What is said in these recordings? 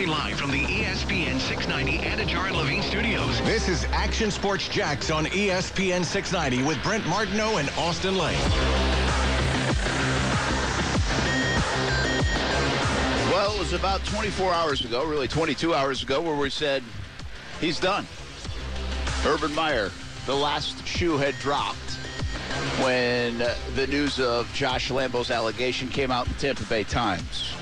Broadcasting live from the ESPN 690 Anajar and Levine studios. This is Action Sports Jax on ESPN 690 with Brent Martineau and Austin Lane. Well, it was about 24 hours ago, really 22 hours ago, where we said he's done. Urban Meyer, the last shoe had dropped when the news of Josh Lambo's allegation came out in the Tampa Bay Times.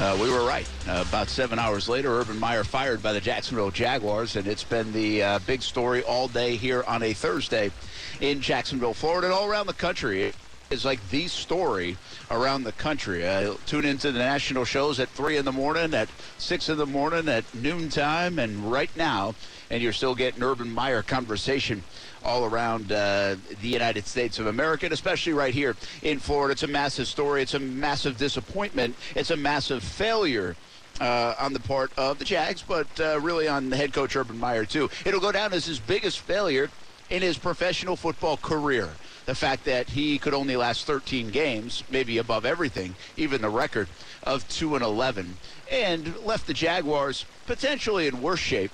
Uh, we were right. Uh, about seven hours later, Urban Meyer fired by the Jacksonville Jaguars, and it's been the uh, big story all day here on a Thursday in Jacksonville, Florida, and all around the country. It's like the story around the country. Uh, tune into the national shows at 3 in the morning, at 6 in the morning, at noontime, and right now, and you're still getting Urban Meyer conversation all around uh, the United States of America, and especially right here in Florida. It's a massive story. It's a massive disappointment. It's a massive failure. Uh, on the part of the Jags, but uh, really on the head coach Urban Meyer, too. It'll go down as his biggest failure in his professional football career. The fact that he could only last 13 games, maybe above everything, even the record of 2 and 11, and left the Jaguars potentially in worse shape,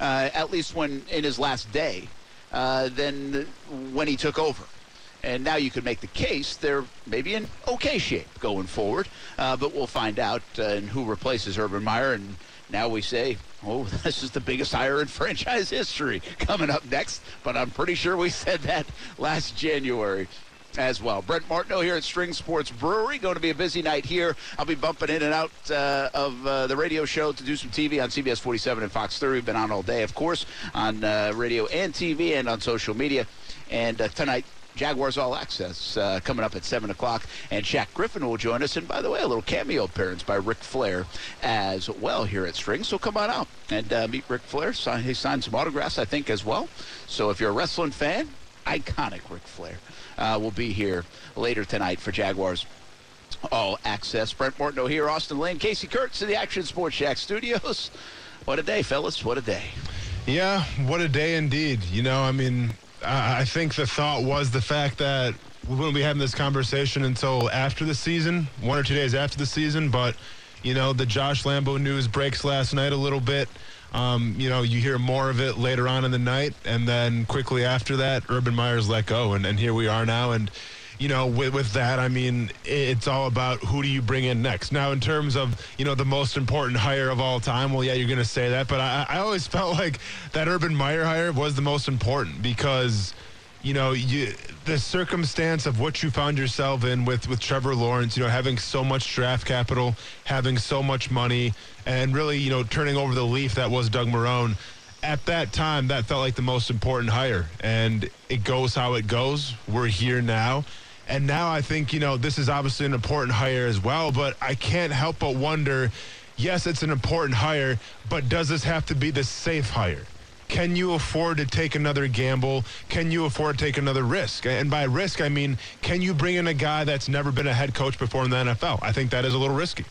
uh, at least when in his last day, uh, than when he took over. And now you could make the case they're maybe in okay shape going forward, uh, but we'll find out uh, and who replaces Urban Meyer. And now we say, oh, this is the biggest hire in franchise history coming up next. But I'm pretty sure we said that last January as well. Brent Martineau here at String Sports Brewery. Going to be a busy night here. I'll be bumping in and out uh, of uh, the radio show to do some TV on CBS 47 and Fox 30. We've been on all day, of course, on uh, radio and TV and on social media. And uh, tonight, Jaguars All Access uh, coming up at 7 o'clock. And Shaq Griffin will join us. And by the way, a little cameo appearance by Ric Flair as well here at String. So come on out and uh, meet Ric Flair. He signed some autographs, I think, as well. So if you're a wrestling fan, iconic Ric Flair uh, will be here later tonight for Jaguars All Access. Brent Martineau here, Austin Lane, Casey Kurtz in the Action Sports Jax studios. What a day, fellas. What a day. Yeah, what a day indeed. You know, I mean, I I think the thought was the fact that we wouldn't be having this conversation until after the season, one or two days after the season. But, you know, the Josh Lambo news breaks last night a little bit. Um, you know, you hear more of it later on in the night. And then quickly after that, Urban Meyer's let go. And, and here we are now. And, you know, with, with that, I mean, it's all about who do you bring in next. Now, in terms of, you know, the most important hire of all time, well, yeah, you're going to say that. But I, I always felt like that Urban Meyer hire was the most important because – you know, you, the circumstance of what you found yourself in with, with Trevor Lawrence, you know, having so much draft capital, having so much money, and really, you know, turning over the leaf that was Doug Marrone. At that time, that felt like the most important hire. And it goes how it goes. We're here now. And now I think, you know, this is obviously an important hire as well, but I can't help but wonder yes, it's an important hire, but does this have to be the safe hire? Can you afford to take another gamble? Can you afford to take another risk? And by risk, I mean, can you bring in a guy that's never been a head coach before in the NFL? I think that is a little risky.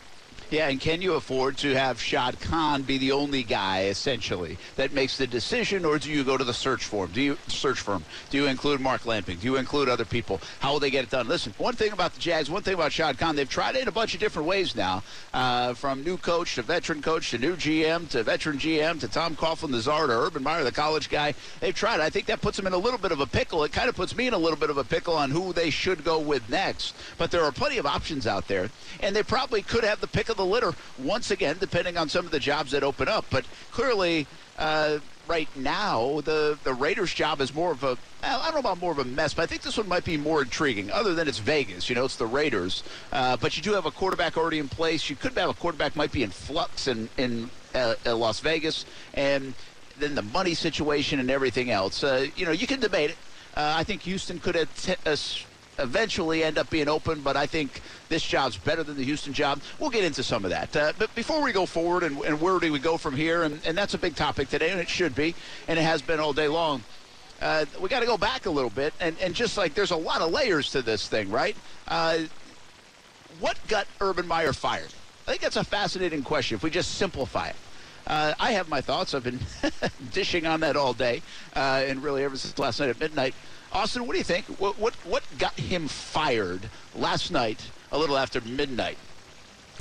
Yeah, and can you afford to have Shad Khan be the only guy essentially that makes the decision, or do you go to the search firm? Do you search firm? Do you include Mark Lamping? Do you include other people? How will they get it done? Listen, one thing about the Jags, one thing about Shad Khan, they've tried it in a bunch of different ways now, uh, from new coach to veteran coach to new GM to veteran GM to Tom Coughlin, the czar to Urban Meyer, the college guy. They've tried. it. I think that puts them in a little bit of a pickle. It kind of puts me in a little bit of a pickle on who they should go with next. But there are plenty of options out there, and they probably could have the pick of the litter once again, depending on some of the jobs that open up. But clearly, uh, right now, the, the Raiders' job is more of a, I don't know about more of a mess, but I think this one might be more intriguing, other than it's Vegas. You know, it's the Raiders. Uh, but you do have a quarterback already in place. You could have a quarterback might be in flux in, in uh, Las Vegas. And then the money situation and everything else. Uh, you know, you can debate it. Uh, I think Houston could have t- eventually end up being open, but I think this job's better than the Houston job. We'll get into some of that. Uh, but before we go forward and, and, where do we go from here, and, and, that's a big topic today, and it should be, and it has been all day long. Uh, we got to go back a little bit, and, and just like there's a lot of layers to this thing, right? Uh, what got Urban Meyer fired? I think that's a fascinating question if we just simplify it. Uh, I have my thoughts. I've been dishing on that all day, uh, and really ever since last night at midnight. Austin, what do you think? What, what, what got him fired last night, a little after midnight?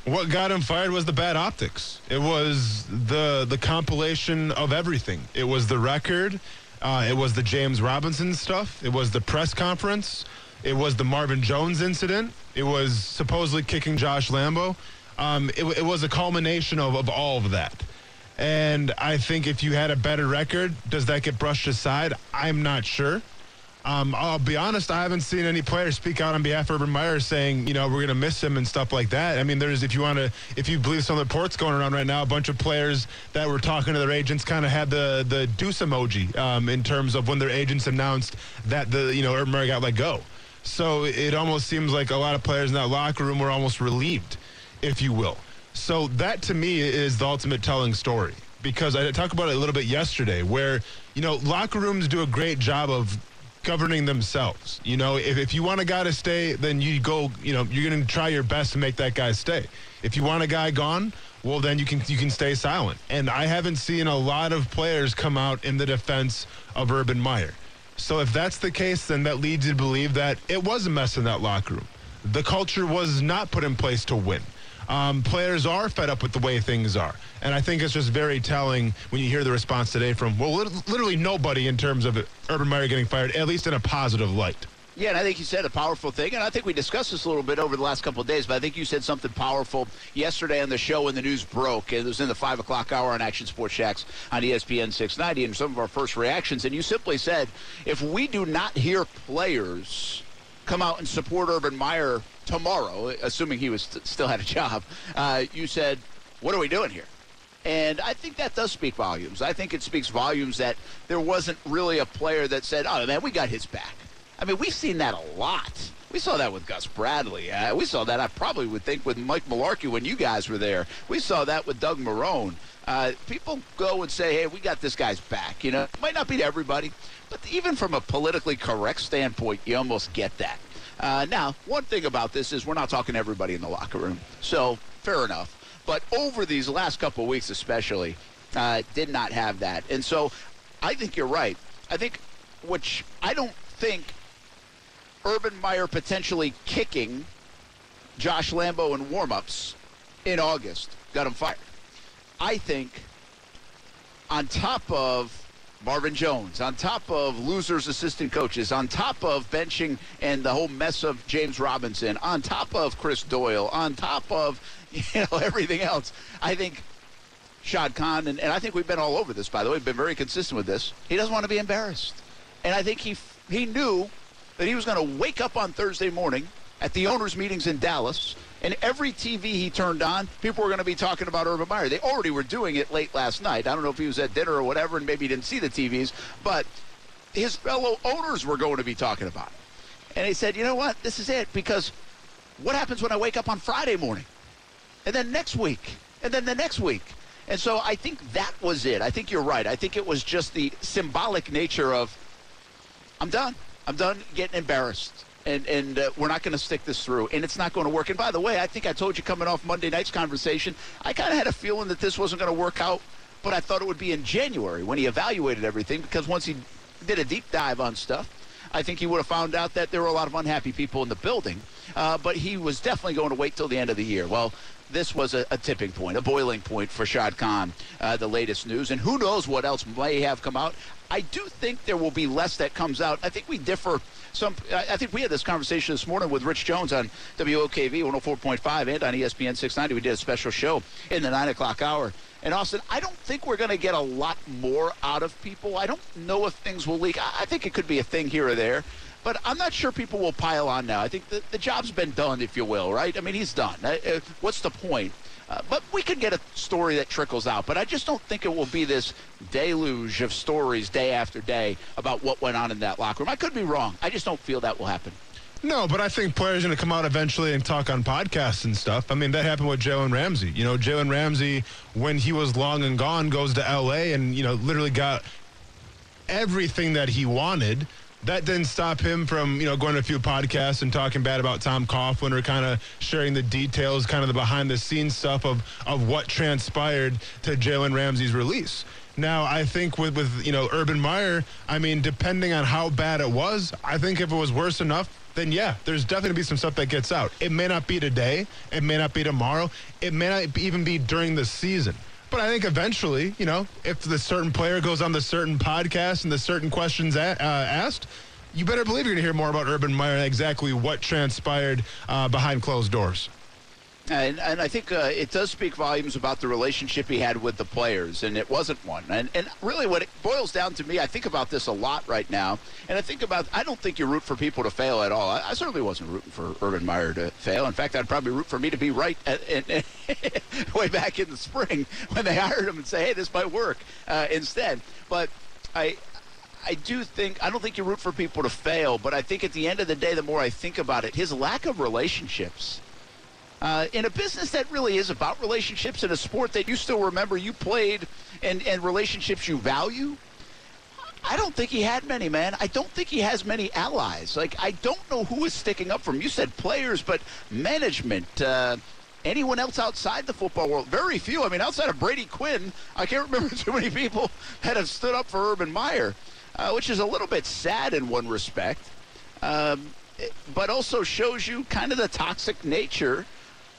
What got him fired was the bad optics. It was the the compilation of everything. It was the record. Uh, it was the James Robinson stuff. It was the press conference. It was the Marvin Jones incident. It was supposedly kicking Josh Lambo. Um, it, it was a culmination of, of all of that. And I think if you had a better record, does that get brushed aside? I'm not sure. Um, I'll be honest, I haven't seen any players speak out on behalf of Urban Meyer saying, you know, we're going to miss him and stuff like that. I mean, there's, if you want to, if you believe some of the reports going around right now, a bunch of players that were talking to their agents kind of had the, the deuce emoji um, in terms of when their agents announced that the, you know, Urban Meyer got let go. So it almost seems like a lot of players in that locker room were almost relieved, if you will. So that to me is the ultimate telling story because I talked about it a little bit yesterday where, you know, locker rooms do a great job of governing themselves. You know, if, if you want a guy to stay, then you go, you know, you're going to try your best to make that guy stay. If you want a guy gone, well, then you can you can stay silent. And I haven't seen a lot of players come out in the defense of Urban Meyer. So if that's the case, then that leads you to believe that it was a mess in that locker room. The culture was not put in place to win. Um, players are fed up with the way things are. And I think it's just very telling when you hear the response today from, well, literally nobody in terms of Urban Meyer getting fired, at least in a positive light. Yeah, and I think you said a powerful thing, and I think we discussed this a little bit over the last couple of days, but I think you said something powerful yesterday on the show when the news broke. And it was in the 5 o'clock hour on Action Sports Jax on ESPN 690, and some of our first reactions, and you simply said, if we do not hear players come out and support Urban Meyer tomorrow, assuming he was st- still had a job, uh, you said, what are we doing here? And I think that does speak volumes. I think it speaks volumes that there wasn't really a player that said, oh, man, we got his back. I mean, we've seen that a lot. We saw that with Gus Bradley. Uh, we saw that, I probably would think, with Mike Mularkey when you guys were there. We saw that with Doug Marrone. Uh, people go and say, hey, we got this guy's back. You know, might not be to everybody, but even from a politically correct standpoint, you almost get that. Uh, now, one thing about this is we're not talking to everybody in the locker room. So, fair enough. But over these last couple weeks, especially, uh, did not have that. And so I think you're right. I think, which I don't think Urban Meyer potentially kicking Josh Lambo in warmups in August got him fired. I think on top of Marvin Jones, on top of losers assistant coaches, on top of benching and the whole mess of James Robinson, on top of Chris Doyle, on top of you know everything else, I think Shad Khan and, and I think we've been all over this by the way, been very consistent with this. He doesn't want to be embarrassed. And I think he he knew that he was going to wake up on Thursday morning at the owners' meetings in Dallas, and every TV he turned on, people were going to be talking about Urban Meyer. They already were doing it late last night. I don't know if he was at dinner or whatever, and maybe he didn't see the TVs, but his fellow owners were going to be talking about it. And he said, you know what? This is it, because what happens when I wake up on Friday morning? And then next week, and then the next week. And so I think that was it. I think you're right. I think it was just the symbolic nature of, I'm done. I'm done getting embarrassed. And, and uh, we're not going to stick this through, and it's not going to work. And by the way, I think I told you coming off Monday night's conversation, I kind of had a feeling that this wasn't going to work out, but I thought it would be in January when he evaluated everything, because once he did a deep dive on stuff, I think he would have found out that there were a lot of unhappy people in the building. Uh, but he was definitely going to wait till the end of the year. Well, this was a, a, tipping point, a boiling point for Shad Khan, uh, the latest news. And who knows what else may have come out. I do think there will be less that comes out. I think we differ. Some, I think we had this conversation this morning with Rich Jones on WOKV 104.5 and on ESPN 690. We did a special show in the 9 o'clock hour. And Austin, I don't think we're going to get a lot more out of people. I don't know if things will leak. I think it could be a thing here or there. But I'm not sure people will pile on now. I think the, the job's been done, if you will, right? I mean, he's done. Uh, what's the point? Uh, but we could get a story that trickles out. But I just don't think it will be this deluge of stories day after day about what went on in that locker room. I could be wrong. I just don't feel that will happen. No, but I think players are going to come out eventually and talk on podcasts and stuff. I mean, that happened with Jalen Ramsey. You know, Jalen Ramsey, when he was long and gone, goes to L.A. and, you know, literally got everything that he wanted. That didn't stop him from, you know, going to a few podcasts and talking bad about Tom Coughlin or kind of sharing the details, kind of the behind the scenes stuff of, of what transpired to Jalen Ramsey's release. Now, I think with, with, you know, Urban Meyer, I mean, depending on how bad it was, I think if it was worse enough, then yeah, there's definitely to be some stuff that gets out. It may not be today. It may not be tomorrow. It may not even be during the season. But I think eventually, you know, if the certain player goes on the certain podcast and the certain questions a- uh, asked, you better believe you're going to hear more about Urban Meyer and exactly what transpired uh, behind closed doors. And, and I think uh, it does speak volumes about the relationship he had with the players, and it wasn't one. And, and really, what it boils down to me, I think about this a lot right now, and I think about, I don't think you root for people to fail at all. I, I certainly wasn't rooting for Urban Meyer to fail. In fact, I'd probably root for me to be right at, at, at way back in the spring when they hired him and say, hey, this might work uh, instead. But I, I do think I don't think you root for people to fail, but I think at the end of the day, the more I think about it, his lack of relationships uh, in a business that really is about relationships, and a sport that you still remember you played and, and relationships you value, I don't think he had many, man. I don't think he has many allies. Like, I don't know who is sticking up for him. You said players, but management, uh, anyone else outside the football world? Very few. I mean, outside of Brady Quinn, I can't remember too many people that have stood up for Urban Meyer, uh, which is a little bit sad in one respect, um, but also shows you kind of the toxic nature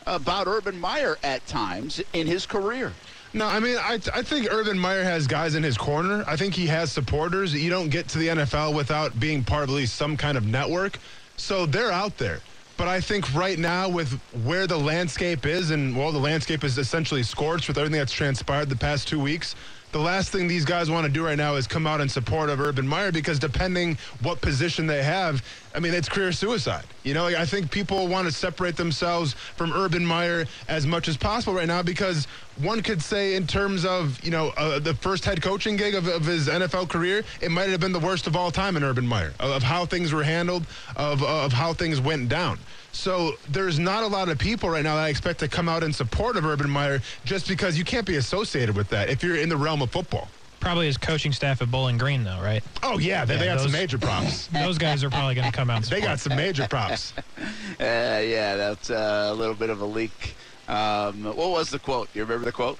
about Urban Meyer at times in his career. No, I mean, I, I think Urban Meyer has guys in his corner. I think he has supporters. You don't get to the NFL without being part of at least some kind of network. So they're out there. But I think right now, with where the landscape is, and well, the landscape is essentially scorched with everything that's transpired the past two weeks the last thing these guys want to do right now is come out in support of Urban Meyer because depending what position they have, I mean, it's career suicide. You know, I think people want to separate themselves from Urban Meyer as much as possible right now because one could say, in terms of, you know, uh, the first head coaching gig of, of, his NFL career, it might have been the worst of all time in Urban Meyer, of, of how things were handled, of, of how things went down. So there's not a lot of people right now that I expect to come out in support of Urban Meyer just because you can't be associated with that if you're in the realm of football. Probably his coaching staff at Bowling Green, though, right? Oh yeah, they, yeah, they got those, some major props. those guys are probably going to come out. they got some major props. uh, yeah, that's uh, a little bit of a leak. Um, what was the quote? You remember the quote?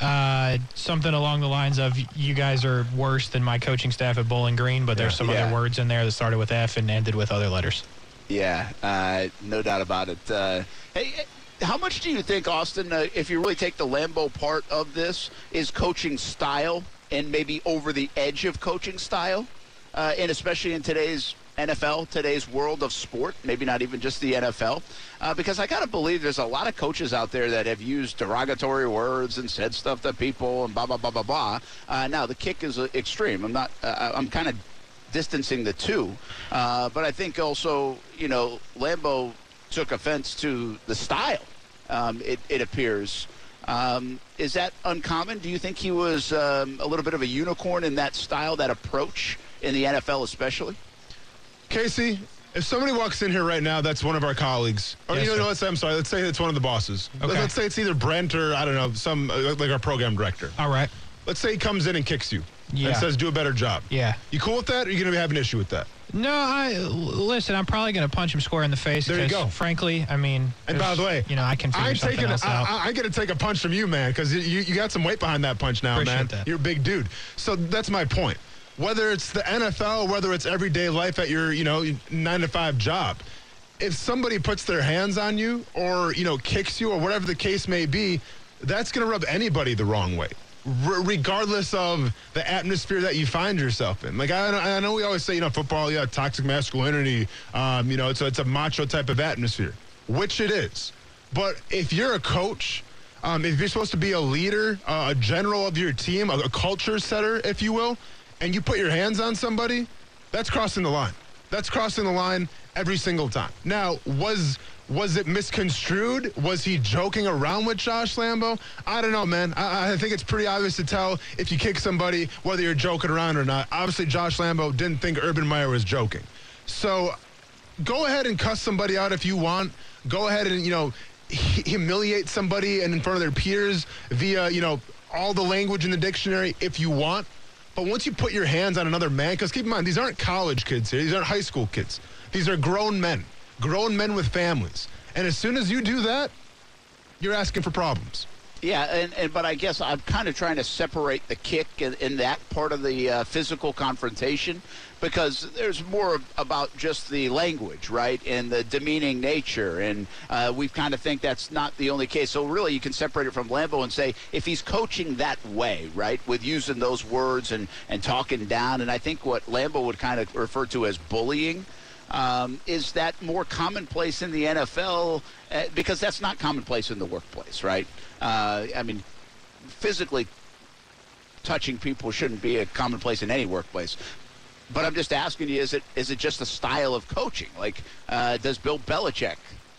Uh, something along the lines of "You guys are worse than my coaching staff at Bowling Green," but there's some yeah. other words in there that started with F and ended with other letters. Yeah, uh, no doubt about it. Uh, hey, how much do you think, Austin, uh, if you really take the Lambo part of this, is coaching style and maybe over the edge of coaching style? Uh, and especially in today's NFL, today's world of sport, maybe not even just the NFL, uh, because I got to believe there's a lot of coaches out there that have used derogatory words and said stuff to people and blah blah blah blah blah. Uh, now the kick is uh, extreme. I'm not. Uh, I'm kind of distancing the two. Uh, but I think also, you know, Lambo took offense to the style, um, it, it, appears. Um, is that uncommon? Do you think he was um, a little bit of a unicorn in that style, that approach in the NFL especially? Casey, if somebody walks in here right now, that's one of our colleagues. Or yes, you know, let's say, I'm sorry, let's say it's one of the bosses. Okay. Let's say it's either Brent or, I don't know, some, uh, like our program director. All right. Let's say he comes in and kicks you yeah. and says do a better job. Yeah. You cool with that, or are you going to have an issue with that? No, I listen. I'm probably going to punch him square in the face. There you go. Frankly, I mean, and by the way, you know, I can figure I'm taking, else I, out. I, I get to take a punch from you, man, because you, you got some weight behind that punch now, Appreciate man. That. You're a big dude. So that's my point. Whether it's the NFL, whether it's everyday life at your, you know, nine to five job, if somebody puts their hands on you or you know kicks you or whatever the case may be, that's going to rub anybody the wrong way regardless of the atmosphere that you find yourself in. Like I, I know we always say, you know, football, yeah, toxic masculinity. Um, you know, it's a, it's a macho type of atmosphere, which it is. But if you're a coach, um, if you're supposed to be a leader, uh, a general of your team, a, a culture setter, if you will, and you put your hands on somebody, that's crossing the line. That's crossing the line every single time. Now, was was it misconstrued? Was he joking around with Josh Lambo? I don't know, man. I, I, think it's pretty obvious to tell if you kick somebody whether you're joking around or not. Obviously, Josh Lambo didn't think Urban Meyer was joking. So go ahead and cuss somebody out if you want. Go ahead and, you know, humiliate somebody and in front of their peers via, you know, all the language in the dictionary if you want. But once you put your hands on another man, because keep in mind, these aren't college kids here, these aren't high school kids. These are grown men, grown men with families. And as soon as you do that, you're asking for problems. Yeah, and, and but I guess I'm kind of trying to separate the kick in, in that part of the uh, physical confrontation because there's more about just the language, right, and the demeaning nature, and uh, we kind of think that's not the only case. So really, you can separate it from Lambo and say if he's coaching that way, right, with using those words and and talking down, and I think what Lambo would kind of refer to as bullying. Um, is that more commonplace in the NFL? Uh, because that's not commonplace in the workplace, right? Uh, I mean, physically touching people shouldn't be a commonplace in any workplace. But I'm just asking you: is it is it just a style of coaching? Like, uh, does Bill Belichick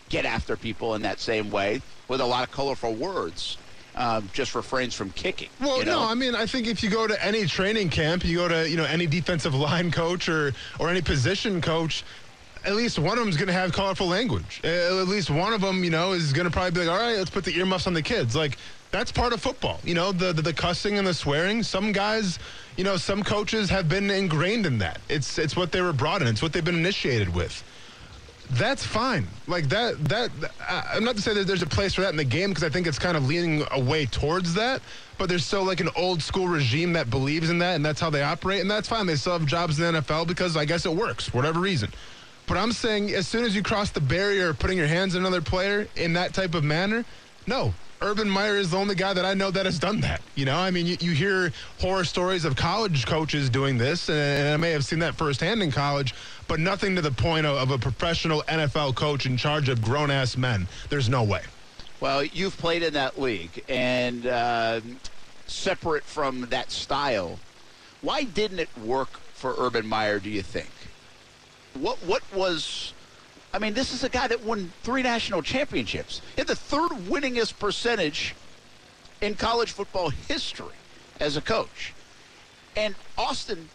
get after people in that same way with a lot of colorful words? Um, just refrains from kicking. Well, you know? no, I mean, I think if you go to any training camp, you go to you know any defensive line coach or or any position coach, at least one of them is going to have colorful language. At least one of them, you know, is going to probably be like, all right, let's put the earmuffs on the kids. Like that's part of football. You know, the, the, the cussing and the swearing. Some guys, you know, some coaches have been ingrained in that. It's it's what they were brought in. It's what they've been initiated with. That's fine. Like that. That I'm not to say that there's a place for that in the game because I think it's kind of leaning away towards that. But there's still like an old school regime that believes in that, and that's how they operate, and that's fine. They still have jobs in the NFL because I guess it works, whatever reason. But I'm saying as soon as you cross the barrier of putting your hands on another player in that type of manner, no, Urban Meyer is the only guy that I know that has done that. You know, I mean, you, you hear horror stories of college coaches doing this, and, I may have seen that firsthand in college, but nothing to the point of, of a professional NFL coach in charge of grown ass men. There's no way. Well, you've played in that league, and uh, separate from that style, why didn't it work for Urban Meyer? Do you think? What what was I mean, this is a guy that won three national championships. He had the third winningest percentage in college football history as a coach. And Austin,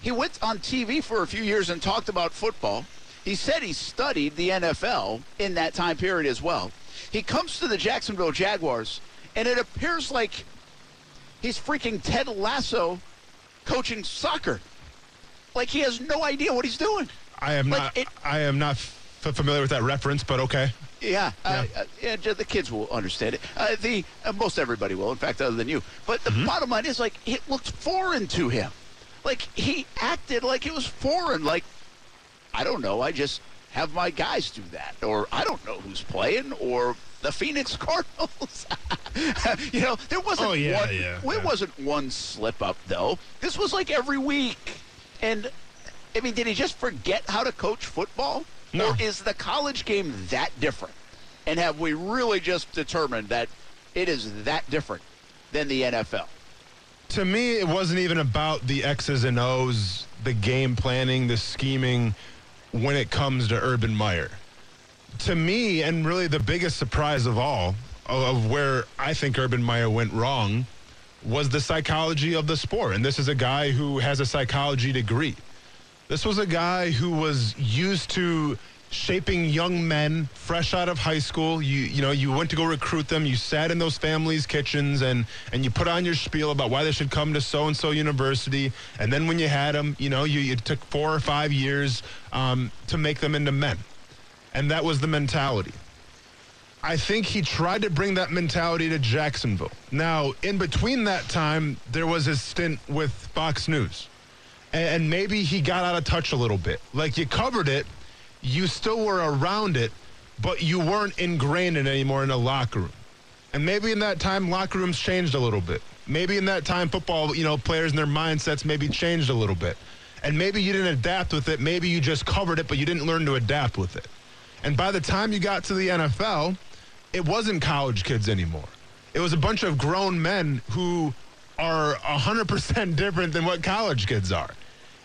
he went on TV for a few years and talked about football. He said he studied the NFL in that time period as well. He comes to the Jacksonville Jaguars, and it appears like he's freaking Ted Lasso coaching soccer. Like he has no idea what he's doing. I am like not. It, I am not familiar with that reference, but okay. Yeah, yeah. Uh, uh, yeah the kids will understand it. Uh, the uh, most everybody will, in fact, other than you. But the mm-hmm. bottom line is, like, it looked foreign to him. Like he acted like it was foreign. Like I don't know. I just have my guys do that, or I don't know who's playing, or the Phoenix Cardinals. you know, there wasn't oh, yeah, one. Yeah, it yeah. wasn't one slip up though. This was like every week, and I mean, did he just forget how to coach football? No. Or is the college game that different? And have we really just determined that it is that different than the NFL? To me, it wasn't even about the X's and O's, the game planning, the scheming when it comes to Urban Meyer. To me, and really the biggest surprise of all, of where I think Urban Meyer went wrong, was the psychology of the sport. And this is a guy who has a psychology degree. This was a guy who was used to shaping young men fresh out of high school. You you know you went to go recruit them. You sat in those families' kitchens and and you put on your spiel about why they should come to so and so university. And then when you had them, you know you it took four or five years um, to make them into men, and that was the mentality. I think he tried to bring that mentality to Jacksonville. Now, in between that time, there was his stint with Fox News and maybe he got out of touch a little bit. Like you covered it, you still were around it, but you weren't ingrained in anymore in the locker room. And maybe in that time, locker rooms changed a little bit. Maybe in that time, football, you know, players and their mindsets maybe changed a little bit. And maybe you didn't adapt with it. Maybe you just covered it, but you didn't learn to adapt with it. And by the time you got to the NFL, it wasn't college kids anymore. It was a bunch of grown men who are 100% different than what college kids are.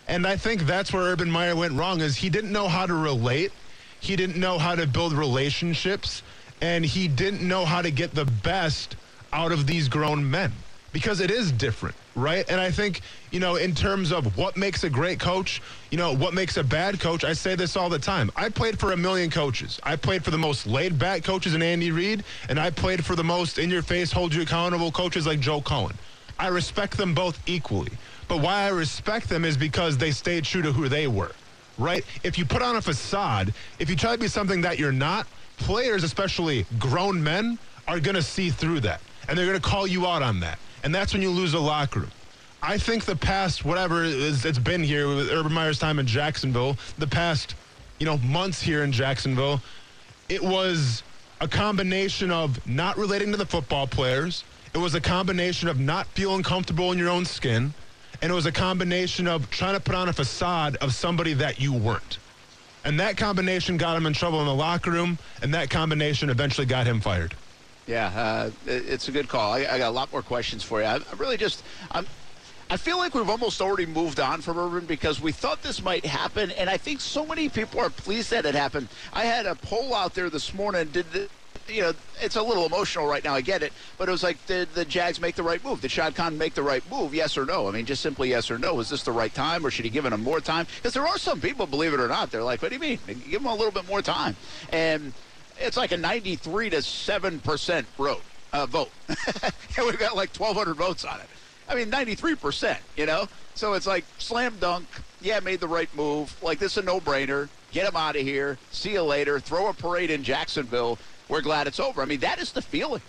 And I think that's where Urban Meyer went wrong is he didn't know how to relate. He didn't know how to build relationships and he didn't know how to get the best out of these grown men because it is different, right? And I think, you know, in terms of what makes a great coach, you know, what makes a bad coach, I say this all the time. I played for a million coaches. I played for the most laid back coaches in Andy Reid, and I played for the most in your face, hold you accountable coaches like Joe Cullen. I respect them both equally. But why I respect them is because they stayed true to who they were, right? If you put on a facade, if you try to be something that you're not, players, especially grown men, are going to see through that. And they're going to call you out on that and that's when you lose a locker room. I think the past, whatever it's been here with Urban Meyer's time in Jacksonville, the past, you know, months here in Jacksonville, it was a combination of not relating to the football players. It was a combination of not feeling comfortable in your own skin. And it was a combination of trying to put on a facade of somebody that you weren't. And that combination got him in trouble in the locker room, and that combination eventually got him fired. Yeah, uh, it's a good call. I, I, got a lot more questions for you. I, I really just, I'm, I feel like we've almost already moved on from Urban because we thought this might happen, and I think so many people are pleased that it happened. I had a poll out there this morning. Did the, you know, it's a little emotional right now. I get it, but it was like, did the Jags make the right move? Did Shad Khan make the right move? Yes or no? I mean, just simply yes or no. Is this the right time, or should he give him more time? Because there are some people, believe it or not, they're like, what do you mean? Give him a little bit more time, and it's like a 93 to 7 percent vote. Uh, vote. and we've got like 1,200 votes on it. I mean, 93 percent. You know, so it's like slam dunk. Yeah, made the right move. Like this is a no-brainer. Get him out of here. See you later. Throw a parade in Jacksonville. We're glad it's over. I mean, that is the feeling.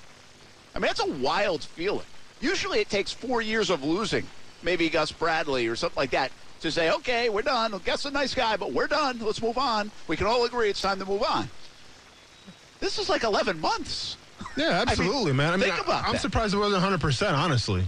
I mean, that's a wild feeling. Usually, it takes four years of losing, maybe Gus Bradley or something like that, to say, okay, we're done. Gus is a nice guy, but we're done. Let's move on. We can all agree it's time to move on. This is like 11 months. Yeah, absolutely, I mean, man. I mean, I, am surprised it wasn't 100, percent honestly.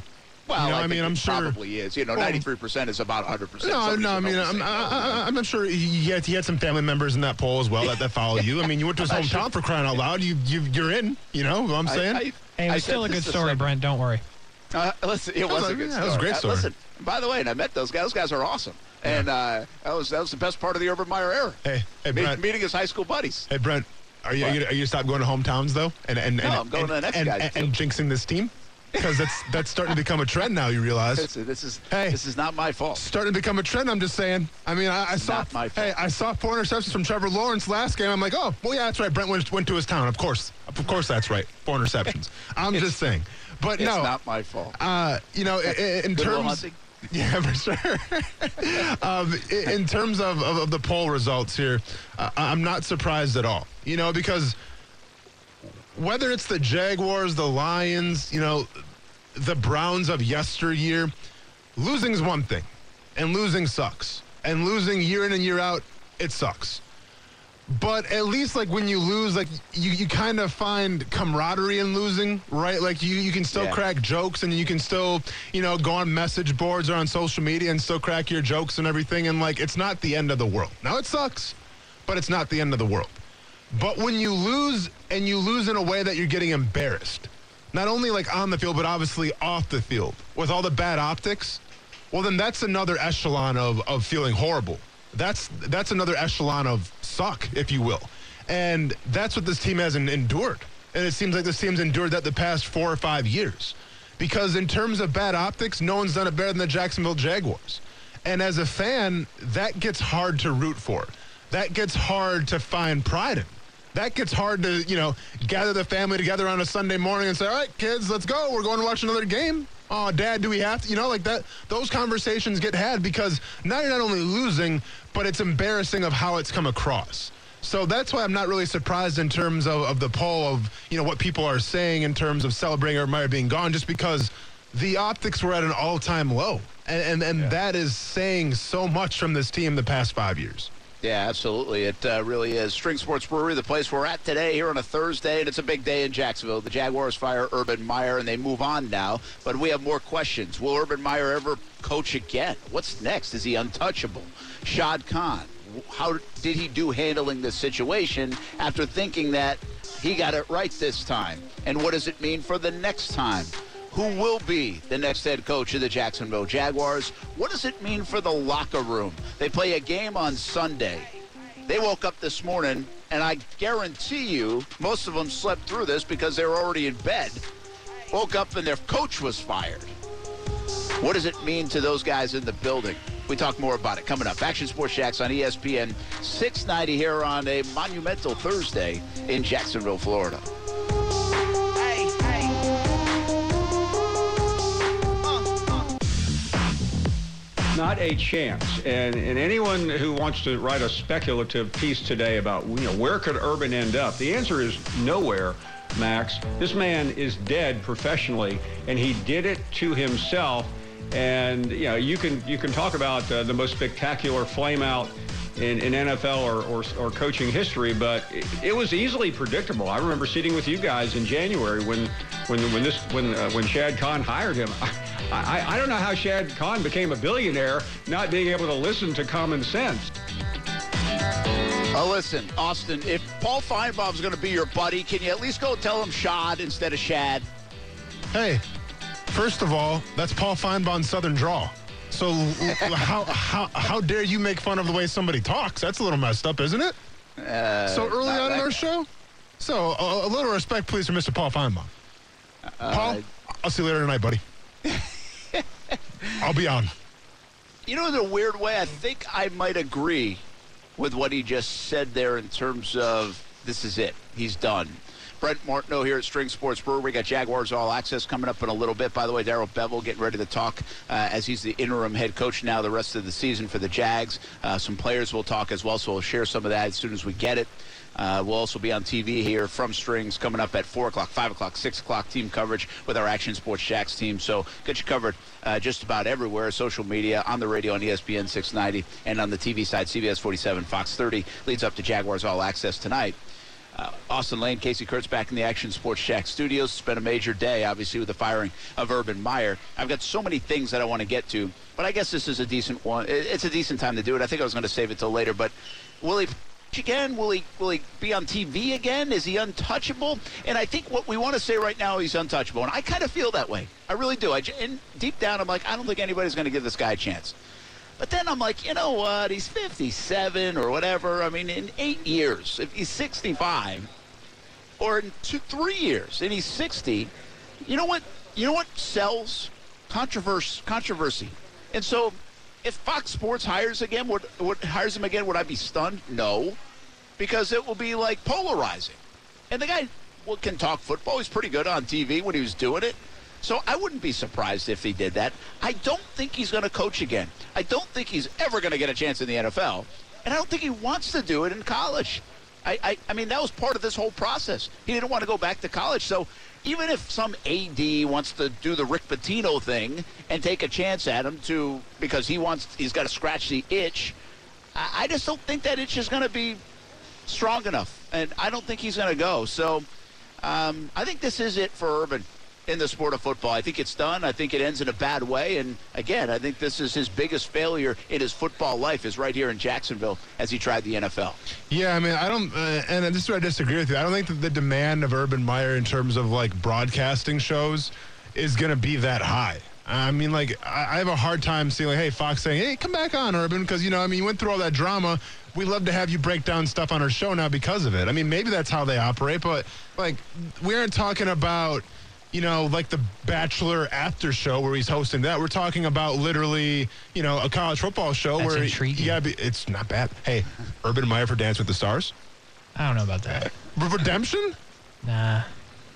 Well, you know, I, I mean, I'm sure probably is. You know, 93 percent is about 100 percent. No, no, I mean, I'm, I, am sure he had, he had some family members in that poll as well that, that follow you. I mean, you went to his hometown should, for crying out loud. You, you you're in. You know what I'm saying? I, hey, it was still a good story, Brent. Don't worry. Uh, listen, it was, was a good yeah, story. It was a great uh, story. Uh, listen, by the way, and I met those guys. Those guys are awesome. Yeah. And uh, that was that was the best part of the Urban Meyer era. Hey, hey, Brent. meeting his high school buddies. Hey, Brent. Are you, are you, are you stop going to hometowns though, and and no, and, I'm going and, to the next and, guys and, and jinxing this team? Because that's that's starting to become a trend now. You realize this, this is hey, this is not my fault. Starting to become a trend. I'm just saying. I mean, I, I saw hey, I saw four interceptions from Trevor Lawrence last game. I'm like, oh, well, yeah, that's right. Brent went, went to his town. Of course, of course, that's right. Four interceptions. I'm just saying. But no. it's no, not my fault. Uh, you know, in, in terms. Yeah, for sure. um, in terms of, of, of, the poll results here, uh, I'm not surprised at all. You know, because whether it's the Jaguars, the Lions, you know, the Browns of yesteryear, losing is one thing, and losing sucks. And losing year in and year out, it sucks. But at least like when you lose, like you, you kind of find camaraderie in losing, right? Like you, you can still yeah. crack jokes and you can still, you know, go on message boards or on social media and still crack your jokes and everything. And like it's not the end of the world. Now it sucks, but it's not the end of the world. But when you lose and you lose in a way that you're getting embarrassed, not only like on the field, but obviously off the field with all the bad optics, well, then that's another echelon of, of feeling horrible. That's that's another echelon of suck, if you will. And that's what this team has endured. And it seems like this team's endured that the past four or five years. Because in terms of bad optics, no one's done it better than the Jacksonville Jaguars. And as a fan, that gets hard to root for. That gets hard to find pride in that gets hard to, you know, gather the family together on a Sunday morning and say, all right, kids, let's go. We're going to watch another game. Oh, dad, do we have to? You know, like that. Those conversations get had because now you're not only losing, but it's embarrassing of how it's come across. So that's why I'm not really surprised in terms of, of the poll of, you know, what people are saying in terms of celebrating Urban Meyer being gone, just because the optics were at an all-time low. And, and, and yeah. that is saying so much from this team the past five years. Yeah, absolutely. It uh, really is. String Sports Brewery, the place we're at today here on a Thursday, and it's a big day in Jacksonville. The Jaguars fire Urban Meyer, and they move on now. But we have more questions. Will Urban Meyer ever coach again? What's next? Is he untouchable? Shad Khan, how did he do handling this situation after thinking that he got it right this time? And what does it mean for the next time? Who will be the next head coach of the Jacksonville Jaguars. What does it mean for the locker room? They play a game on Sunday. They woke up this morning, and I guarantee you most of them slept through this because they were already in bed. woke up and their coach was fired. What does it mean to those guys in the building? We talk more about it coming up. Action Sports Jax on ESPN 690 here on a monumental Thursday in Jacksonville, Florida. Not a chance. And, and anyone who wants to write a speculative piece today about you know where could Urban end up, the answer is nowhere. Max, this man is dead professionally, and he did it to himself. And you know you can you can talk about uh, the most spectacular flame out in, in NFL or, or, or, coaching history, but it, it, was easily predictable. I remember sitting with you guys in January when when when this when uh, when Shad Khan hired him. I, I, I don't know how Shad Khan became a billionaire not being able to listen to common sense. Oh, listen, Austin, if Paul Finebaum's going to be your buddy, can you at least go tell him Shad instead of Shad? Hey, first of all, that's Paul Finebaum's Southern draw. So how, how how dare you make fun of the way somebody talks? That's a little messed up, isn't it? Uh, so early on in our show? So a, a, little respect, please, for Mr. Paul Finebaum. Uh, Paul, I'll see you later tonight, buddy. I'll be on. You know, in a weird way, I think I might agree with what he just said there in terms of this is it. He's done. Brent Martineau here at String Sports Brewery. We got Jaguars All Access coming up in a little bit. By the way, Darrell Bevell getting ready to talk uh, as he's the interim head coach now the rest of the season for the Jags. Uh, some players will talk as well, so we'll share some of that as soon as we get it. Uh, we'll also be on TV here from Strings coming up at 4 o'clock, 5 o'clock, 6 o'clock team coverage with our Action Sports Jax team. So get you covered uh, just about everywhere, social media, on the radio on ESPN 690, and on the TV side, CBS 47, Fox 30. Leads up to Jaguars All Access tonight. Uh, Austin Lane, Casey Kurtz back in the Action Sports Jax studios. It's been a major day, obviously, with the firing of Urban Meyer. I've got so many things that I want to get to, but I guess this is a decent one. It's a decent time to do it. I think I was going to save it till later, but will he again? Will he will he be on TV again? Is he untouchable? And I think what we want to say right now, he's untouchable, and I kind of feel that way. I really do. I and deep down, I'm like, I don't think anybody's going to give this guy a chance. But then I'm like, you know what? He's 57 or whatever. I mean, in eight years, if he's 65, or in two, three years, and he's 60, you know what? You know what sells? Controversy. Controversy. And so, if Fox Sports hires again, would, would hires him again? Would I be stunned? No, because it will be like polarizing. And the guy well, can talk football. He's pretty good on TV when he was doing it. So I wouldn't be surprised if he did that. I don't think he's going to coach again. I don't think he's ever going to get a chance in the NFL. And I don't think he wants to do it in college. I, I, I mean, that was part of this whole process. He didn't want to go back to college. So even if some AD wants to do the Rick Pitino thing and take a chance at him to because he wants he's got to scratch the itch, I, I just don't think that itch is going to be strong enough, and I don't think he's going to go. So um, I think this is it for Urban in the sport of football. I think it's done. I think it ends in a bad way. And again, I think this is his biggest failure in his football life is right here in Jacksonville as he tried the NFL. Yeah, I mean, I don't, uh, and this is where I disagree with you. I don't think that the demand of Urban Meyer in terms of like broadcasting shows is going to be that high. I mean, like, I have a hard time seeing, like, hey, Fox saying, hey, come back on, Urban, because, you know, I mean, you went through all that drama. We love to have you break down stuff on our show now because of it. I mean, maybe that's how they operate, but, like, we aren't talking about – you know, like the Bachelor after show where he's hosting that. We're talking about literally, you know, a college football show That's where intriguing. yeah, it's not bad. Hey, Urban Meyer for Dance with the Stars. I don't know about that. Redemption? Nah.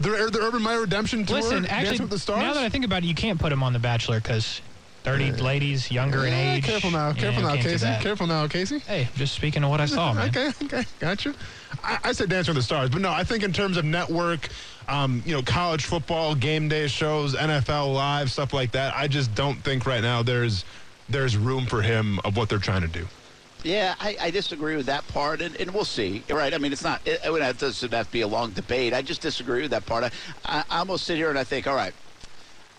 The, the Urban Meyer Redemption tour. Listen, actually, Dance with the Stars? now that I think about it, you can't put him on the Bachelor because 30 uh, ladies younger yeah, in age. Careful now, careful now, Casey. Careful now, Casey. Hey, just speaking of what I saw, man. okay, okay, gotcha. I, I said Dance with the Stars, but no, I think in terms of network um, you know, college football, game day shows, NFL live, stuff like that. I just don't think right now there's there's room for him of what they're trying to do. Yeah, I, I disagree with that part, and, and we'll see. Right? I mean, it's not. It, it doesn't have to be a long debate. I just disagree with that part. I, I, I almost sit here and I think, all right,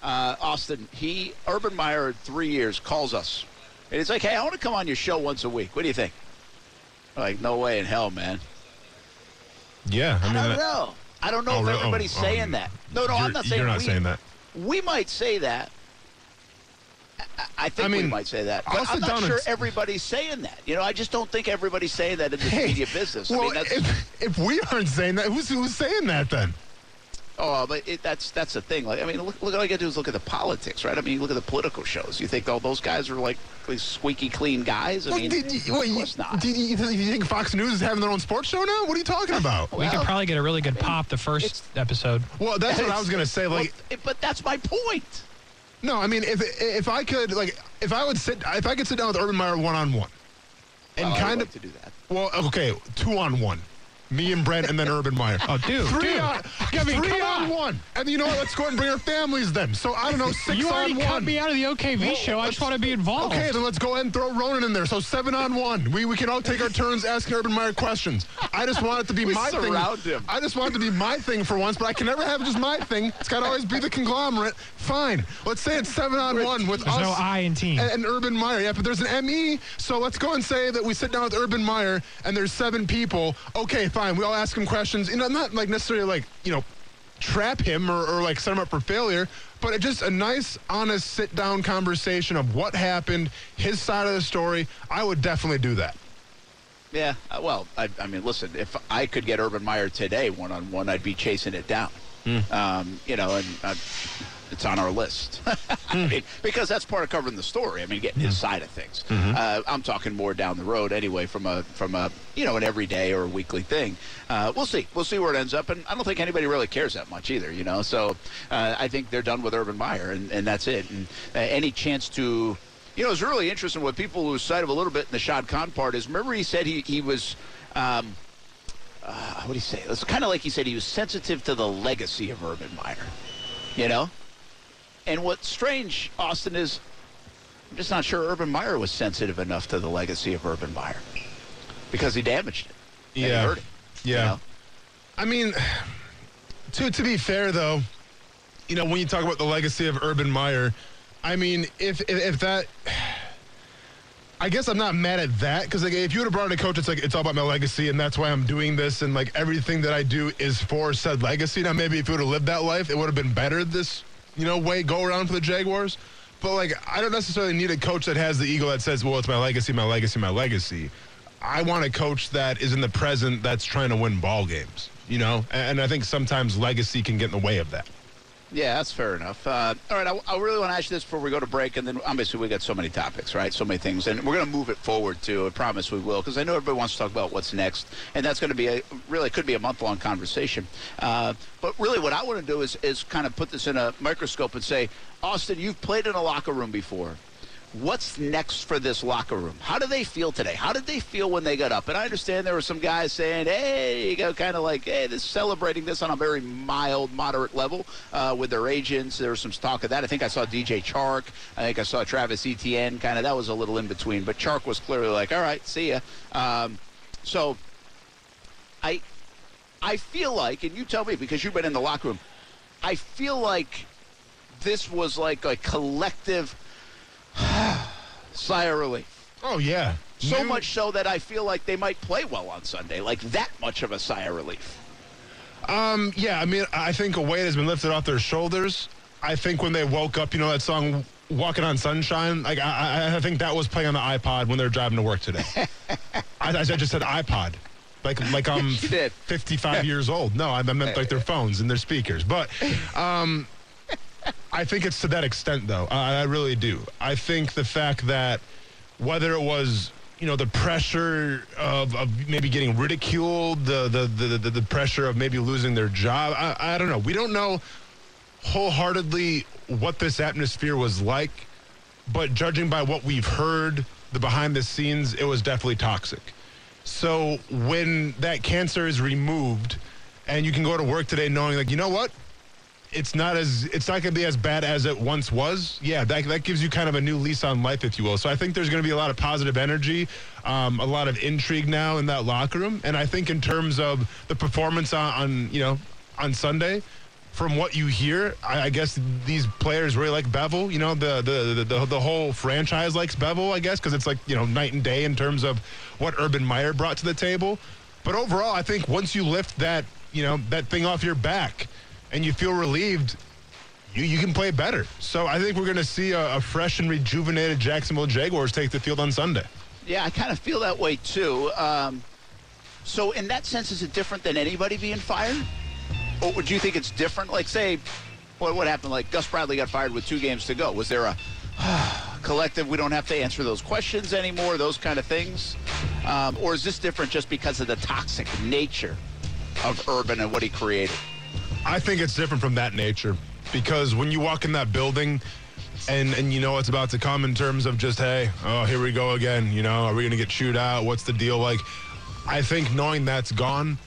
uh, Austin, he Urban Meyer, three years, calls us, and he's like, hey, I want to come on your show once a week. What do you think? Like, no way in hell, man. Yeah, I, mean, I don't know. I don't know oh, if everybody's oh, saying um, that. No, no, I'm not saying you're not we, saying that. We might say that. I think I mean, we might say that, but I'm not sure everybody's saying that. You know, I just don't think everybody's saying that in the hey, media business. Well, I mean, if, if we aren't saying that, who's, who's saying that then? Oh, but it, that's that's the thing. Like, I mean, look, look all you got to do is look at the politics, right? I mean, you look at the political shows. You think all those guys are like these squeaky clean guys? I Well, mean, did you, of wait, course not. do you, you think Fox News is having their own sports show now? What are you talking about? we could probably get a really good pop the first episode. Well, that's what I was gonna say. Like, it- but that's my point. no, I mean, if if I could, like, if I would sit, if I could sit down with Urban Meyer one on one, and Well, I would kind like of, to do that. well, okay, two on one. Me and Brent, and then Urban Meyer. Oh, dude, three dude. on, I mean, three come on on. one. And you know what? Let's go ahead and bring our families then. So I don't know, six You on already one. cut me out of the OKV Well, show. I just want to be involved. Okay, then let's go ahead and throw Ronan in there. So seven on one. We we can all take our turns asking Urban Meyer questions. I just want it to be We my thing. surround him. I just want it to be my thing for once, but I can never have just my thing. It's got to always be the conglomerate. Fine. Let's say it's seven on one with There's us no I in team. and, and Urban Meyer. Yeah, but there's an ME. So let's go and say that we sit down with Urban Meyer and there's seven people. Okay, fine. We all ask him questions. You know, not like necessarily like, you know, trap him or, or like set him up for failure, but it just a nice, honest sit down conversation of what happened, his side of the story. I would definitely do that. Yeah. uh, Well, I, I mean, listen, if I could get Urban Meyer today one on one, I'd be chasing it down. Um, you know, and uh, it's on our list. I mean, because that's part of covering the story. I mean, getting his side of things. Uh, I'm talking more down the road anyway, from a from a you know an everyday or a weekly thing. Uh, we'll see. We'll see where it ends up, and I don't think anybody really cares that much either. You know, so uh, I think they're done with Urban Meyer, and, and that's it. And uh, any chance to you know, it's really interesting what people lose sight of a little bit in the Shad Khan part is remember he said he, he was, um, uh, what did he say? It's kind of like he said he was sensitive to the legacy of Urban Meyer, you know? And what's strange, Austin, is I'm just not sure Urban Meyer was sensitive enough to the legacy of Urban Meyer because he damaged it. Yeah. hurt it. you Yeah. know? I mean, to to be fair though, you know when you talk about the legacy of Urban Meyer, I mean if if, if that. I guess I'm not mad at that because like if you would have brought in a coach, it's like it's all about my legacy and that's why I'm doing this and like everything that I do is for said legacy. Now maybe if you would have lived that life, it would have been better this you know way go around for the Jaguars. But like I don't necessarily need a coach that has the ego that says, "Well, it's my legacy, my legacy, my legacy." I want a coach that is in the present that's trying to win ball games. You know, and, and I think sometimes legacy can get in the way of that. Yeah, that's fair enough. Uh, all right, I, I really want to ask you this before we go to break, and then obviously we got so many topics, right? So many things, and we're going to move it forward too. I promise we will, because I know everybody wants to talk about what's next, and that's going to be a really could be a month long conversation. Uh, but really, what I want to do is is kind of put this in a microscope and say, Austin, you've played in a locker room before. What's next for this locker room? How do they feel today? How did they feel when they got up? And I understand there were some guys saying, "Hey, you go kind of like, hey, this celebrating this on a very mild, moderate level uh, with their agents." There was some talk of that. I think I saw DJ Chark. I think I saw Travis Etienne. Kind of that was a little in between, but Chark was clearly like, "All right, see ya." Um, so, I, I feel like, and you tell me because you've been in the locker room, I feel like this was like a collective sigh of relief. Oh yeah, So New- much so that I feel like they might play well on Sunday. Like that much of a sigh of relief. Um, yeah, I mean, I think a weight has been lifted off their shoulders. I think when they woke up, you know that song "Walking on Sunshine." Like I, I, I think that was playing on the iPod when they were driving to work today. I, I just said iPod, like like I'm Yes, 55 years old. No, I meant like their phones and their speakers. But um, I think it's to that extent, though. I, I really do. I think the fact that whether it was you know the pressure of, of maybe getting ridiculed, the the, the the the pressure of maybe losing their job. I, I don't know. We don't know wholeheartedly what this atmosphere was like, but judging by what we've heard, the behind the scenes, it was definitely toxic. So when that cancer is removed, and you can go to work today knowing like you know what it's not as it's not going to be as bad as it once was. Yeah, that that gives you kind of a new lease on life, if you will. So I think there's going to be a lot of positive energy, um, a lot of intrigue now in that locker room, and I think in terms of the performance on, on you know on Sunday. From what you hear, I, I guess these players really like Bevell. You know, the the the, the, whole franchise likes Bevell. I guess because it's like you know night and day in terms of what Urban Meyer brought to the table. But overall, I think once you lift that you know that thing off your back, and you feel relieved, you, you can play better. So I think we're going to see a, a fresh and rejuvenated Jacksonville Jaguars take the field on Sunday. Yeah, I kind of feel that way too. Um, so in that sense, is it different than anybody being fired? or would you think it's different? Like, say, what what happened? Like Gus Bradley got fired with two games to go. Was there a collective? We don't have to answer those questions anymore. Those kind of things, um, or is this different just because of the toxic nature of Urban and what he created? I think it's different from that nature because when you walk in that building and and you know what's about to come in terms of just hey, oh here we go again. You know, are we gonna get chewed out? What's the deal? Like, I think knowing that's gone,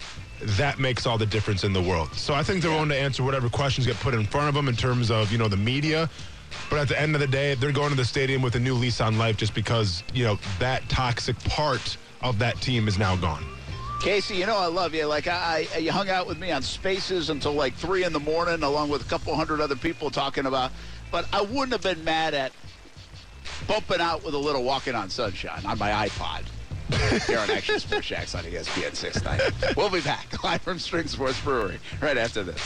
that makes all the difference in the world. So I think they're willing to answer whatever questions get put in front of them in terms of you know the media. But at the end of the day, they're going to the stadium with a new lease on life just because you know that toxic part of that team is now gone. Casey, you know I love you. Like I, I, you hung out with me on Spaces until like three in the morning, along with a couple hundred other people talking about. But I wouldn't have been mad at bumping out with a little "Walking on Sunshine" on my iPod. Here on Action Sports Jax on ESPN 690. We'll be back live from String Sports Brewery right after this.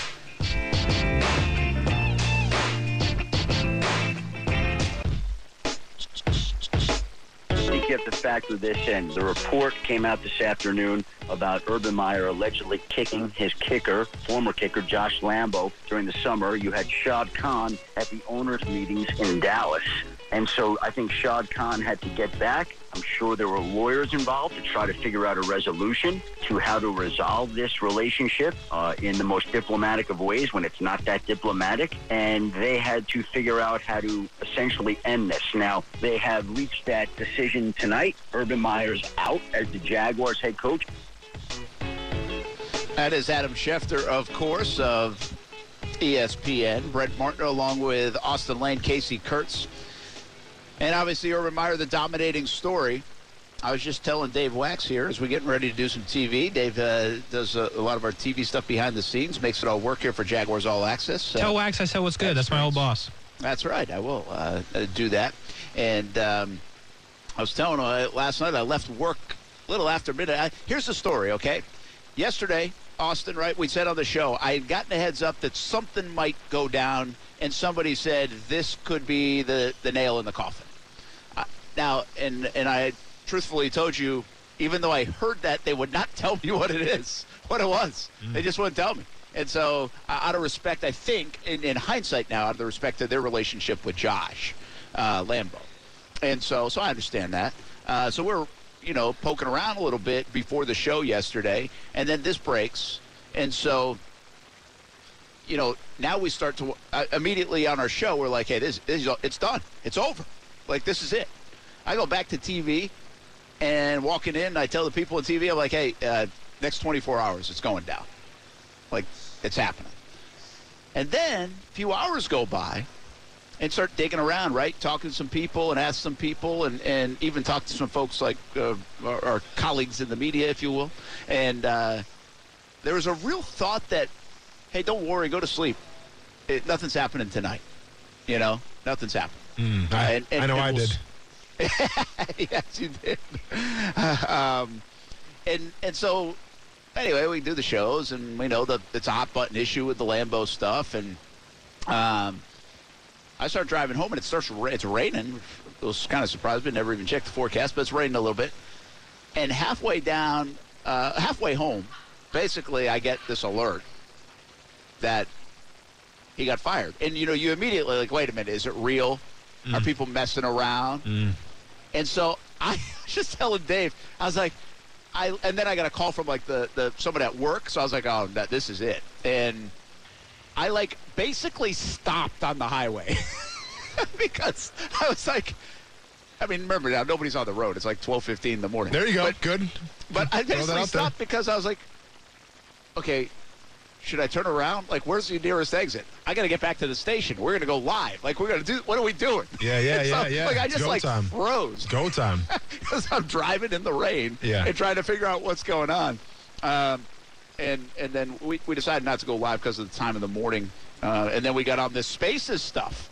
Have to factor this in. The report came out this afternoon about Urban Meyer allegedly kicking his kicker, former kicker Josh Lambo, during the summer. You had Shad Khan at the owners' meetings in Dallas. And so I think Shad Khan had to get back. I'm sure there were lawyers involved to try to figure out a resolution to how to resolve this relationship uh, in the most diplomatic of ways when it's not that diplomatic. And they had to figure out how to essentially end this. Now, they have reached that decision tonight. Urban Meyer's out as the Jaguars head coach. That is Adam Schefter, of course, of ESPN. Brent Martin, along with Austin Lane, Casey Kurtz. And obviously, Urban Meyer, the dominating story. I was just telling Dave Wax here as we're getting ready to do some TV. Dave uh, does a, a, lot of our TV stuff behind the scenes, makes it all work here for Jaguars All Access. Uh, Tell Wax I said what's good. That's my old boss. That's right. I will uh, uh do that. And um, I was telling him uh, last night I left work a little after midnight. I, here's the story, okay? Yesterday, Austin, right? We said on the show I had gotten a heads up that something might go down, and somebody said this could be the, the nail in the coffin. Now, and and I truthfully told you, even though I heard that, they would not tell me what it is, what it was. Mm. They just wouldn't tell me. And so, uh, out of respect, I think, in, in, hindsight now, out of the respect of their relationship with Josh uh, Lambo, and so, so I understand that. Uh, so we're, you know, poking around a little bit before the show yesterday, and then this breaks, and so, you know, now we start to uh, immediately on our show, we're like, hey, this, this it's done, it's over, like this is it. I go back to TV and walking in, I tell the people on TV, I'm like, hey, uh, next 24 hours, it's going down. Like, it's happening. And then a few hours go by and start digging around, right? Talking to some people and ask some people and, and even talk to some folks like uh, our, our, colleagues in the media, if you will. And uh, there was a real thought that, hey, don't worry, go to sleep. It, nothing's happening tonight. You know, nothing's happening. Mm, I, and, and, I know I we'll, did. yes, you did. um, and and so anyway, we do the shows, and we know that it's a hot button issue with the Lambo stuff, and um, I start driving home, and it starts. It's raining. It was kind of surprised, but never even checked the forecast. But it's raining a little bit, and halfway down, uh, halfway home, basically, I get this alert that he got fired, and you know, you immediately like, wait a minute, is it real? Mm. Are people messing around? Mm. And so I was just telling Dave, I was like, I and then I got a call from like the, the someone at work, so I was like, oh, that this is it. And I like basically stopped on the highway because I was like, I mean, remember now nobody's on the road. It's like twelve fifteen in the morning. There you go. But, Good. But I basically stopped there. because I was like, okay, should I turn around? Like, where's the nearest exit? I got to get back to the station. We're going to go live. Like, we're going to do, what are we doing? Yeah, yeah, so, yeah, yeah. Like, I just, like, time. froze. Go time. Because I'm driving in the rain yeah. and trying to figure out what's going on. Um, and and then we, we decided not to go live because of the time of the morning. Uh, and then we got on this Spaces stuff.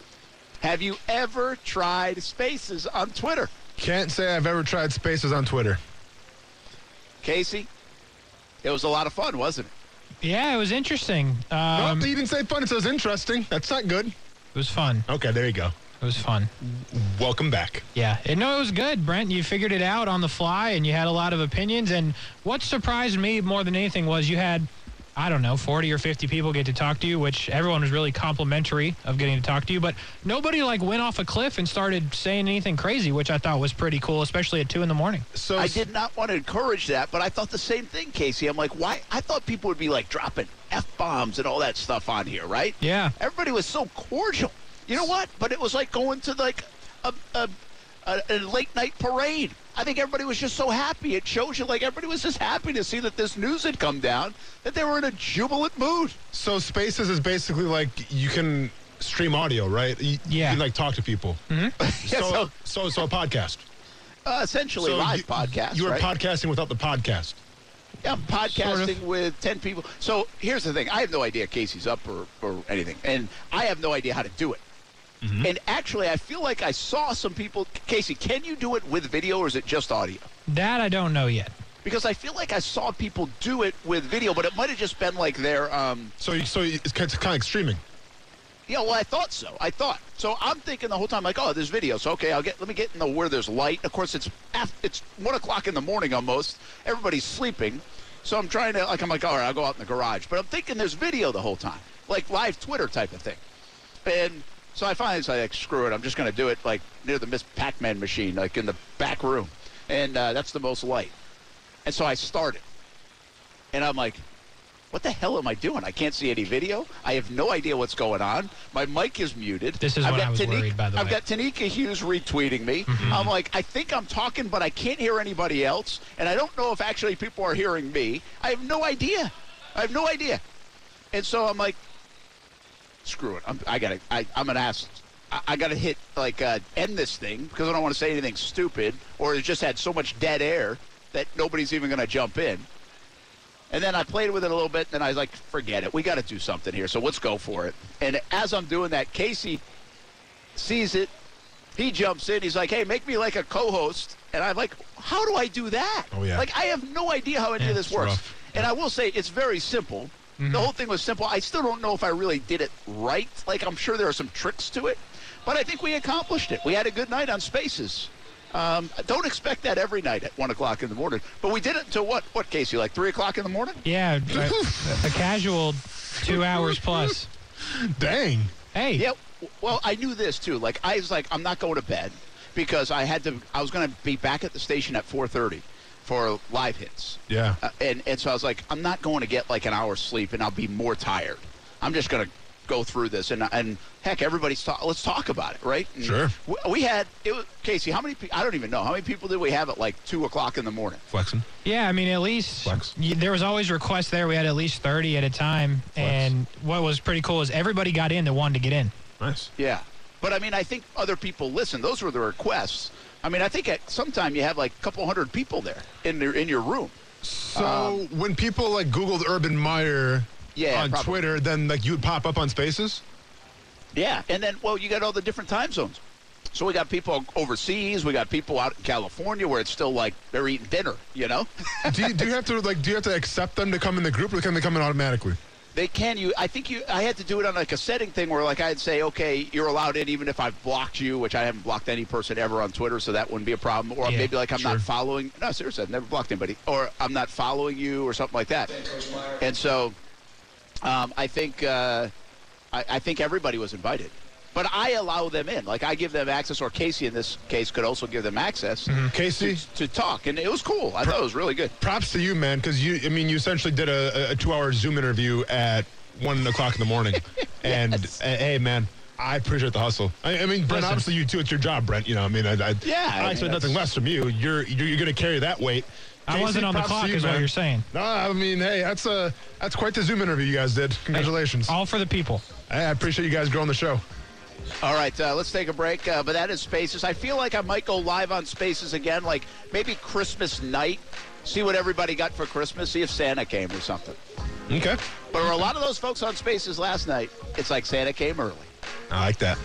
Have you ever tried Spaces on Twitter? Can't say I've ever tried Spaces on Twitter. Casey, it was a lot of fun, wasn't it? Yeah, it was interesting. Um, no, you didn't say fun. It says interesting. That's not good. It was fun. Okay, there you go. It was fun. Welcome back. Yeah. no, it was good, Brent. You figured it out on the fly and you had a lot of opinions. And what surprised me more than anything was you had I don't know, 40 or 50 people get to talk to you, which everyone was really complimentary of getting to talk to you. But nobody like went off a cliff and started saying anything crazy, which I thought was pretty cool, especially at two in the morning. So I did not want to encourage that, but I thought the same thing, Casey. I'm like, why? I thought people would be like dropping f bombs and all that stuff on here, right? Yeah. Everybody was so cordial. You know what? But it was like going to like a, a, a, a late night parade. I think everybody was just so happy. It shows you like everybody was just happy to see that this news had come down, that they were in a jubilant mood. So Spaces is basically like you can stream audio, right? You, Yeah. You can like talk to people. Yeah, So, so- so, so a podcast. Uh, essentially So live you, podcast. You were right? podcasting without the podcast. Yeah, I'm podcasting Sort of. with 10 people. So here's the thing I have no idea Casey's up or, or anything, and I have no idea how to do it. Mm-hmm. And actually, I feel like I saw some people. Casey, can you do it with video or is it just audio? That I don't know yet. Because I feel like I saw people do it with video, but it might have just been like their. Um, So, you- so it's kind of like streaming. yeah, well, I thought so. I thought so. I'm thinking the whole time, like, oh, there's video. So okay, I'll get. Let me get in the where there's light. Of course, it's af- it's one o'clock in the morning almost. Everybody's sleeping, so I'm trying to like. I'm like, all right, I'll go out in the garage. But I'm thinking there's video the whole time, like live Twitter type of thing. And so I finally say, like, screw it. I'm just going to do it like near the Miss Pac-Man machine, like in the back room, and uh, that's the most light. And so I started, and I'm like, what the hell am I doing? I can't see any video. I have no idea what's going on. My mic is muted. This is I've got I was Tanika- worried, by the I've got Tanika Hughes retweeting me. Mm-hmm. I'm like, I think I'm talking, but I can't hear anybody else, and I don't know if actually people are hearing me. I have no idea. I have no idea. And so I'm like, screw it. I'm, I gotta. I, I'm gonna ask. I, I gotta hit like uh, end this thing because I don't want to say anything stupid, or it just had so much dead air that nobody's even gonna jump in. And then I played with it a little bit, and I was like, forget it. We got to do something here, so let's go for it. And as I'm doing that, Casey sees it. He jumps in. He's like, hey, make me like a co host. And I'm like, how do I do that? Oh, yeah. Like, I have no idea how any Yeah, of this works. rough. And I will say, it's very simple. The whole thing was simple. I still don't know if I really did it right. Like, I'm sure there are some tricks to it. But I think we accomplished it. We had a good night on Spaces. Um, don't expect that every night at 1 o'clock in the morning. But we did it until what? What, Casey? Like 3 o'clock in the morning? Yeah, a, a casual two hours plus. Dang. Hey, Yeah. Well, I knew this too. Like I was like, I'm not going to bed because I had to. I was going to be back at the station at 4:30 for live hits. Yeah. Uh, and and so I was like, I'm not going to get like an hour's sleep, and I'll be more tired. I'm just going to go through this, and and heck, everybody's talk. Let's talk about it, right? And Sure. We, we had it was, Casey. How many? pe- I don't even know how many people did we have at like two o'clock in the morning. Flexing. Yeah, I mean, at least Flex. y- there was always requests there. We had at least 30 at a time. And what was pretty cool is everybody got in that wanted to get in. Nice. Yeah. But I mean, I think other people listen. Those were the requests. I mean, I think at some time you have like a couple hundred people there in your in your room. So um, when people like Googled Urban Meyer Yeah, on probably. Twitter, then like you would pop up on Spaces. Yeah, and then well, you got all the different time zones. So we got people overseas. We got people out in California where it's still like they're eating dinner. You know, do, you, do you have to like do you have to accept them to come in the group, or can they come in automatically? They can. You, I think you. I had to do it on like a setting thing where like I'd say, okay, you're allowed in even if I've blocked you, which I haven't blocked any person ever on Twitter, so that wouldn't be a problem. Or Yeah, maybe like I'm sure. not following. No, seriously, I've never blocked anybody. Or I'm not following you or something like that. And so, um, I think uh, I, I think everybody was invited. But I allow them in. Like I give them access, or Casey in this case could also give them access Casey, to, to talk, and it was cool. I thought it was really good. props to you, man, because you. I mean, you essentially did a, a two-hour Zoom interview at one o'clock in the morning, and Yes. uh, hey, man. I appreciate the hustle. I, I mean, Brent. Listen. Obviously, you too. It's your job, Brent. You know, I mean, I, I, Yeah, I I, expect that's- nothing less from you. You're you're, you're going to carry that weight. I Casey, wasn't on the clock, you, is what you're saying. No, I mean, hey, that's a that's quite the Zoom interview you guys did. Congratulations. All for the people. I I appreciate you guys growing the show. All right, uh, let's take a break. Uh, but that is Spaces. I feel like I might go live on Spaces again, like maybe Christmas night. See what everybody got for Christmas. See if Santa came or something. Okay. But for a lot of those folks on Spaces last night, it's like Santa came early. I like that.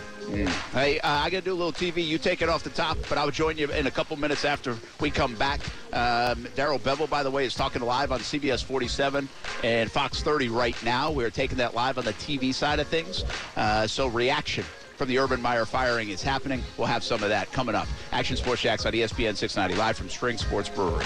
Hey, uh, I got to do a little TV. You take it off the top, but I'll join you in a couple minutes after we come back. Um, Darrell Bevell, by the way, is talking live on CBS 47 and Fox 30 right now. We're taking that live on the TV side of things. Uh, so reaction from the Urban Meyer firing is happening. We'll have some of that coming up. Action Sports Jax on ESPN 690 live from String Sports Brewery.